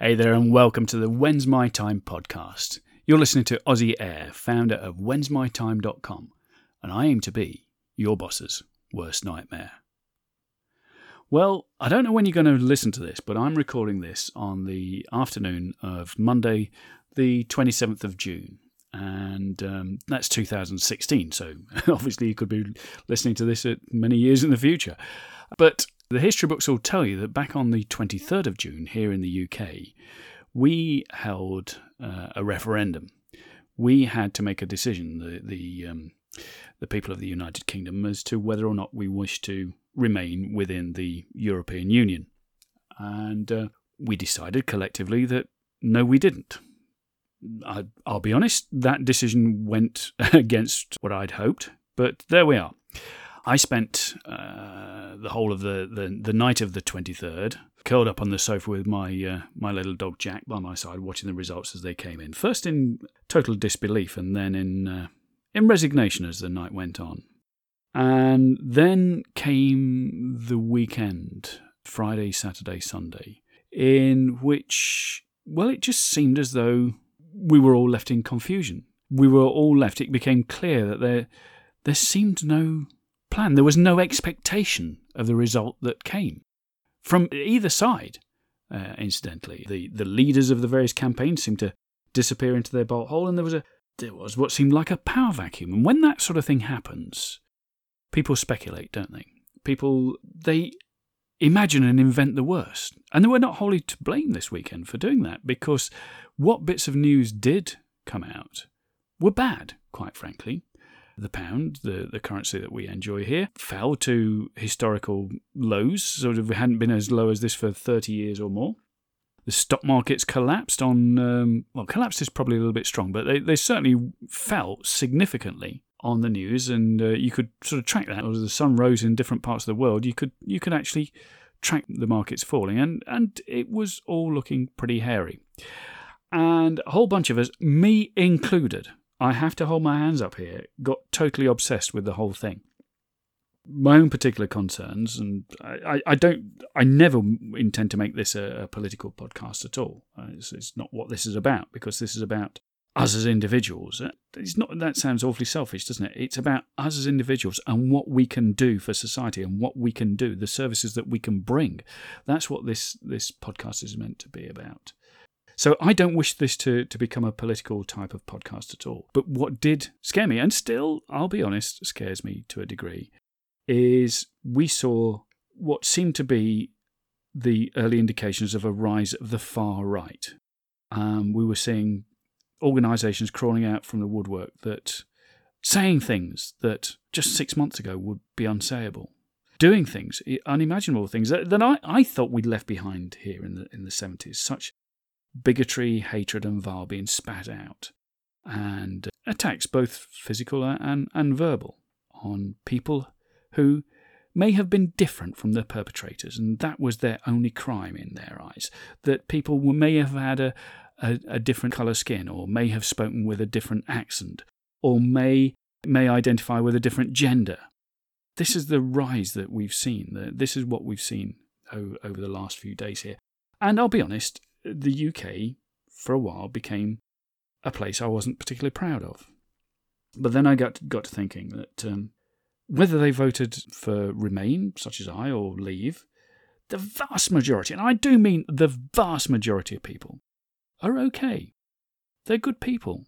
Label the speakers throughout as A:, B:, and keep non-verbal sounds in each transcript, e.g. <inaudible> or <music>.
A: Hey there, and welcome to the When's My Time podcast. You're listening to Aussie Air, founder of whensmytime.com, and I aim to be your boss's worst nightmare. Well, I don't know when you're going to listen to this, but I'm recording this on the afternoon of Monday, the 27th of June, and um, that's 2016. So <laughs> obviously, you could be listening to this many years in the future. But the history books will tell you that back on the 23rd of June here in the UK, we held uh, a referendum. We had to make a decision, the the, um, the people of the United Kingdom, as to whether or not we wish to remain within the European Union. And uh, we decided collectively that no, we didn't. I, I'll be honest, that decision went <laughs> against what I'd hoped, but there we are. I spent uh, the whole of the, the, the night of the 23rd curled up on the sofa with my uh, my little dog Jack by my side, watching the results as they came in. First in total disbelief, and then in uh, in resignation as the night went on. And then came the weekend, Friday, Saturday, Sunday, in which, well, it just seemed as though we were all left in confusion. We were all left. It became clear that there there seemed no plan. There was no expectation of the result that came from either side. Uh, incidentally, the the leaders of the various campaigns seemed to disappear into their bolt hole, and there was a there was what seemed like a power vacuum. And when that sort of thing happens, people speculate, don't they? People they imagine and invent the worst, and they were not wholly to blame this weekend for doing that because what bits of news did come out were bad, quite frankly. The pound, the, the currency that we enjoy here, fell to historical lows. Sort of hadn't been as low as this for 30 years or more. The stock markets collapsed on, um, well, collapsed is probably a little bit strong, but they, they certainly fell significantly on the news, and uh, you could sort of track that. As the sun rose in different parts of the world, you could you could actually track the markets falling, and and it was all looking pretty hairy. And a whole bunch of us, me included, I have to hold my hands up here, got totally obsessed with the whole thing. My own particular concerns, and I, I don't, I never intend to make this a, a political podcast at all. Uh, it's, it's, not what this is about because this is about us as individuals. Uh, it's not. That sounds awfully selfish, doesn't it? It's about us as individuals and what we can do for society and what we can do, the services that we can bring. That's what this this podcast is meant to be about. So I don't wish this to, to become a political type of podcast at all. But what did scare me, and still, I'll be honest, scares me to a degree, is we saw what seemed to be the early indications of a rise of the far right. Um, we were seeing organisations crawling out from the woodwork that saying things that just six months ago would be unsayable, doing things, unimaginable things that, that I, I thought we'd left behind here in the in the seventies. Such bigotry, hatred, and vile being spat out, and attacks, both physical and, and verbal, on people who may have been different from the perpetrators, and that was their only crime in their eyes. That people may have had a, a, a different colour skin, or may have spoken with a different accent, or may may identify with a different gender. This is the rise that we've seen. This is what we've seen over the last few days here. And I'll be honest, the UK, for a while, became a place I wasn't particularly proud of. But then I got got to thinking that um, whether they voted for Remain, such as I, or Leave, the vast majority, and I do mean the vast majority of people, are okay. They're good people.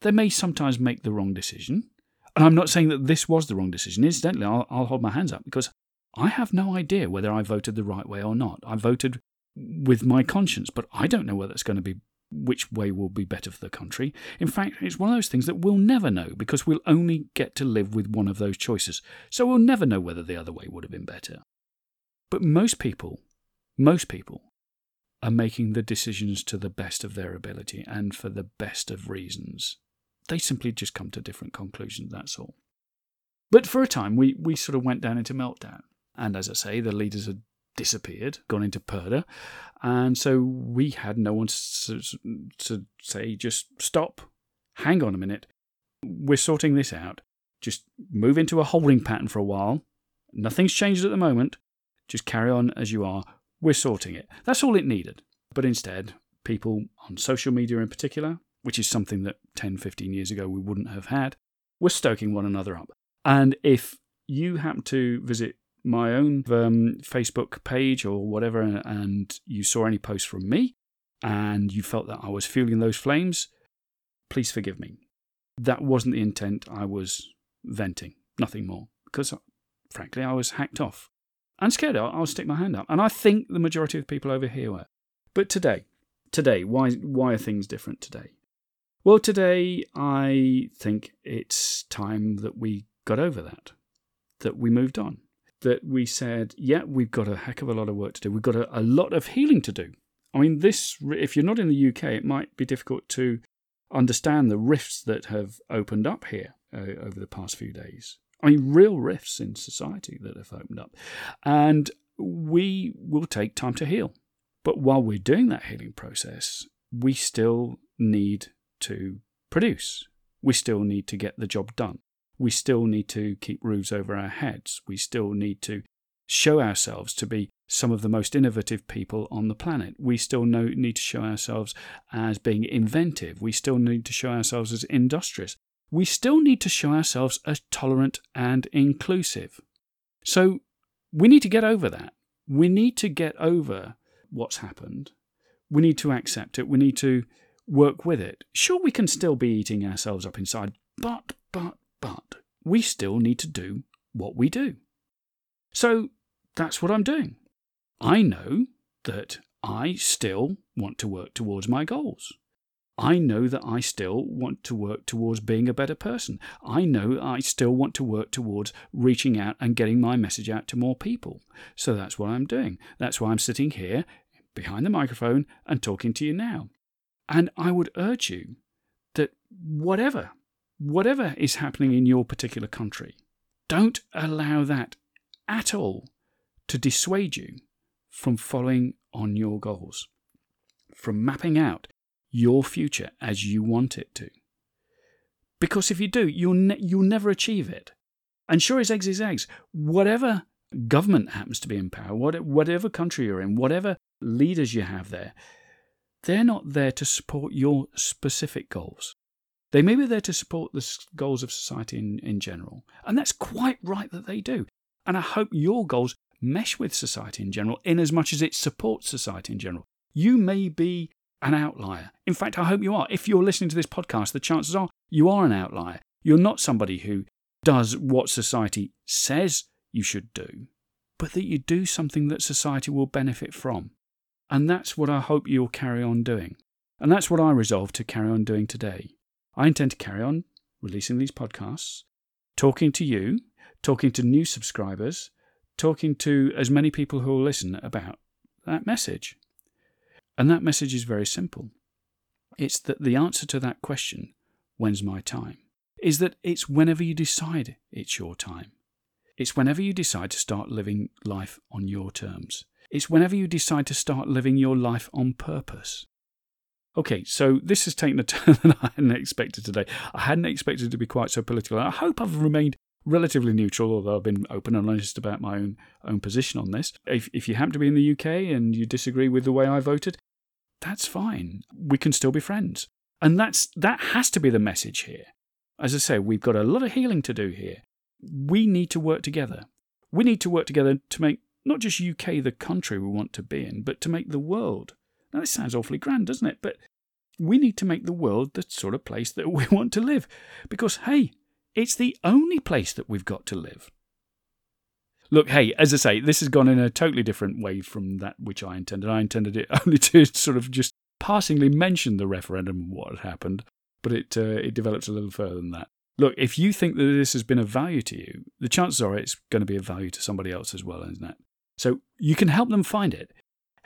A: They may sometimes make the wrong decision. And I'm not saying that this was the wrong decision. Incidentally, I'll, I'll hold my hands up because I have no idea whether I voted the right way or not. I voted with my conscience, but I don't know whether it's going to be which way will be better for the country. In fact, it's one of those things that we'll never know because we'll only get to live with one of those choices. So we'll never know whether the other way would have been better. But most people, most people, are making the decisions to the best of their ability and for the best of reasons. They simply just come to different conclusions, that's all. But for a time, we, we sort of went down into meltdown. And as I say, the leaders had disappeared, gone into Purdah, and so we had no one to, to say, just stop, hang on a minute, we're sorting this out. Just move into a holding pattern for a while. Nothing's changed at the moment. Just carry on as you are. We're sorting it. That's all it needed. but instead, people on social media in particular, which is something that 10, 15 years ago we wouldn't have had, were stoking one another up. And if you happen to visit my own um, Facebook page or whatever, and you saw any posts from me, and you felt that I was fueling those flames, please forgive me. That wasn't the intent. I was venting, nothing more, because frankly, I was hacked off. I'm scared. I'll, I'll stick my hand up, and I think the majority of people over here were. But today, today, why why are things different today? Well, today I think it's time that we got over that, that we moved on, that we said, yeah, we've got a heck of a lot of work to do. We've got a, a lot of healing to do. I mean, this, if you're not in the UK, it might be difficult to understand the rifts that have opened up here uh, over the past few days. I mean, real rifts in society that have opened up. And we will take time to heal. But while we're doing that healing process, we still need to produce. We still need to get the job done. We still need to keep roofs over our heads. We still need to show ourselves to be some of the most innovative people on the planet. We still know, need to show ourselves as being inventive. We still need to show ourselves as industrious. We still need to show ourselves as tolerant and inclusive. So we need to get over that. We need to get over what's happened. We need to accept it. We need to work with it. Sure, we can still be eating ourselves up inside, but, but, but, we still need to do what we do. So that's what I'm doing. I know that I still want to work towards my goals. I know that I still want to work towards being a better person. I know I still want to work towards reaching out and getting my message out to more people. So that's what I'm doing. That's why I'm sitting here behind the microphone and talking to you now. And I would urge you that whatever, whatever is happening in your particular country, don't allow that at all to dissuade you from following on your goals, from mapping out your future as you want it to. Because if you do, you'll, ne- you'll never achieve it. And sure as eggs is eggs, whatever government happens to be in power, whatever country you're in, whatever leaders you have there, they're not there to support your specific goals. They may be there to support the goals of society in, in general. And that's quite right that they do. And I hope your goals mesh with society in general in as much as it supports society in general. You may be an outlier. In fact, I hope you are. If you're listening to this podcast, the chances are you are an outlier. You're not somebody who does what society says you should do, but that you do something that society will benefit from. And that's what I hope you'll carry on doing. And that's what I resolve to carry on doing today. I intend to carry on releasing these podcasts, talking to you, talking to new subscribers, talking to as many people who will listen about that message. And that message is very simple. It's that the answer to that question, when's my time, is that it's whenever you decide it's your time. It's whenever you decide to start living life on your terms. It's whenever you decide to start living your life on purpose. Okay, so this has taken a <laughs> turn that I hadn't expected today. I hadn't expected it to be quite so political. I hope I've remained relatively neutral, although I've been open and honest about my own own position on this. If if you happen to be in the UK and you disagree with the way I voted, that's fine. We can still be friends. And that's that has to be the message here. As I say, we've got a lot of healing to do here. We need to work together. We need to work together to make not just UK the country we want to be in, but to make the world. Now, this sounds awfully grand, doesn't it? But we need to make the world the sort of place that <laughs> we want to live. Because, hey, it's the only place that we've got to live. Look, hey, as I say, this has gone in a totally different way from that which I intended. I intended it <laughs> only to sort of just passingly mention the referendum and what had happened, but it uh, it develops a little further than that. Look, if you think that this has been of value to you, the chances are it's going to be of value to somebody else as well, isn't it? So you can help them find it.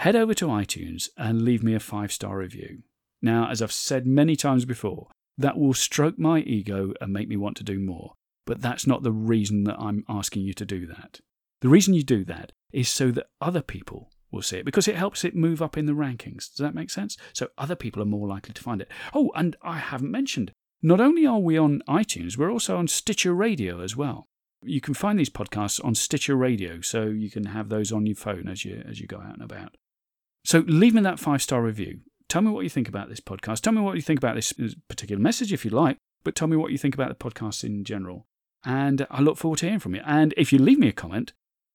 A: Head over to iTunes and leave me a five star review. Now, as I've said many times before, that will stroke my ego and make me want to do more. But that's not the reason that I'm asking you to do that. The reason you do that is so that other people will see it because it helps it move up in the rankings. Does that make sense? So other people are more likely to find it. Oh, and I haven't mentioned, not only are we on iTunes, we're also on Stitcher Radio as well. You can find these podcasts on Stitcher Radio, so you can have those on your phone as you as you go out and about. So leave me that five star review. Tell me what you think about this podcast. Tell me what you think about this uh, particular message if you like, but tell me what you think about the podcast in general. And I look forward to hearing from you. And if you leave me a comment,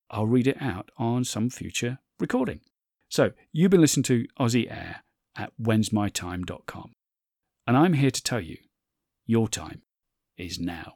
A: I'll read it out on some future recording. So you've been listening to Aussie Air at whensmytime.com. And I'm here to tell you your time is now.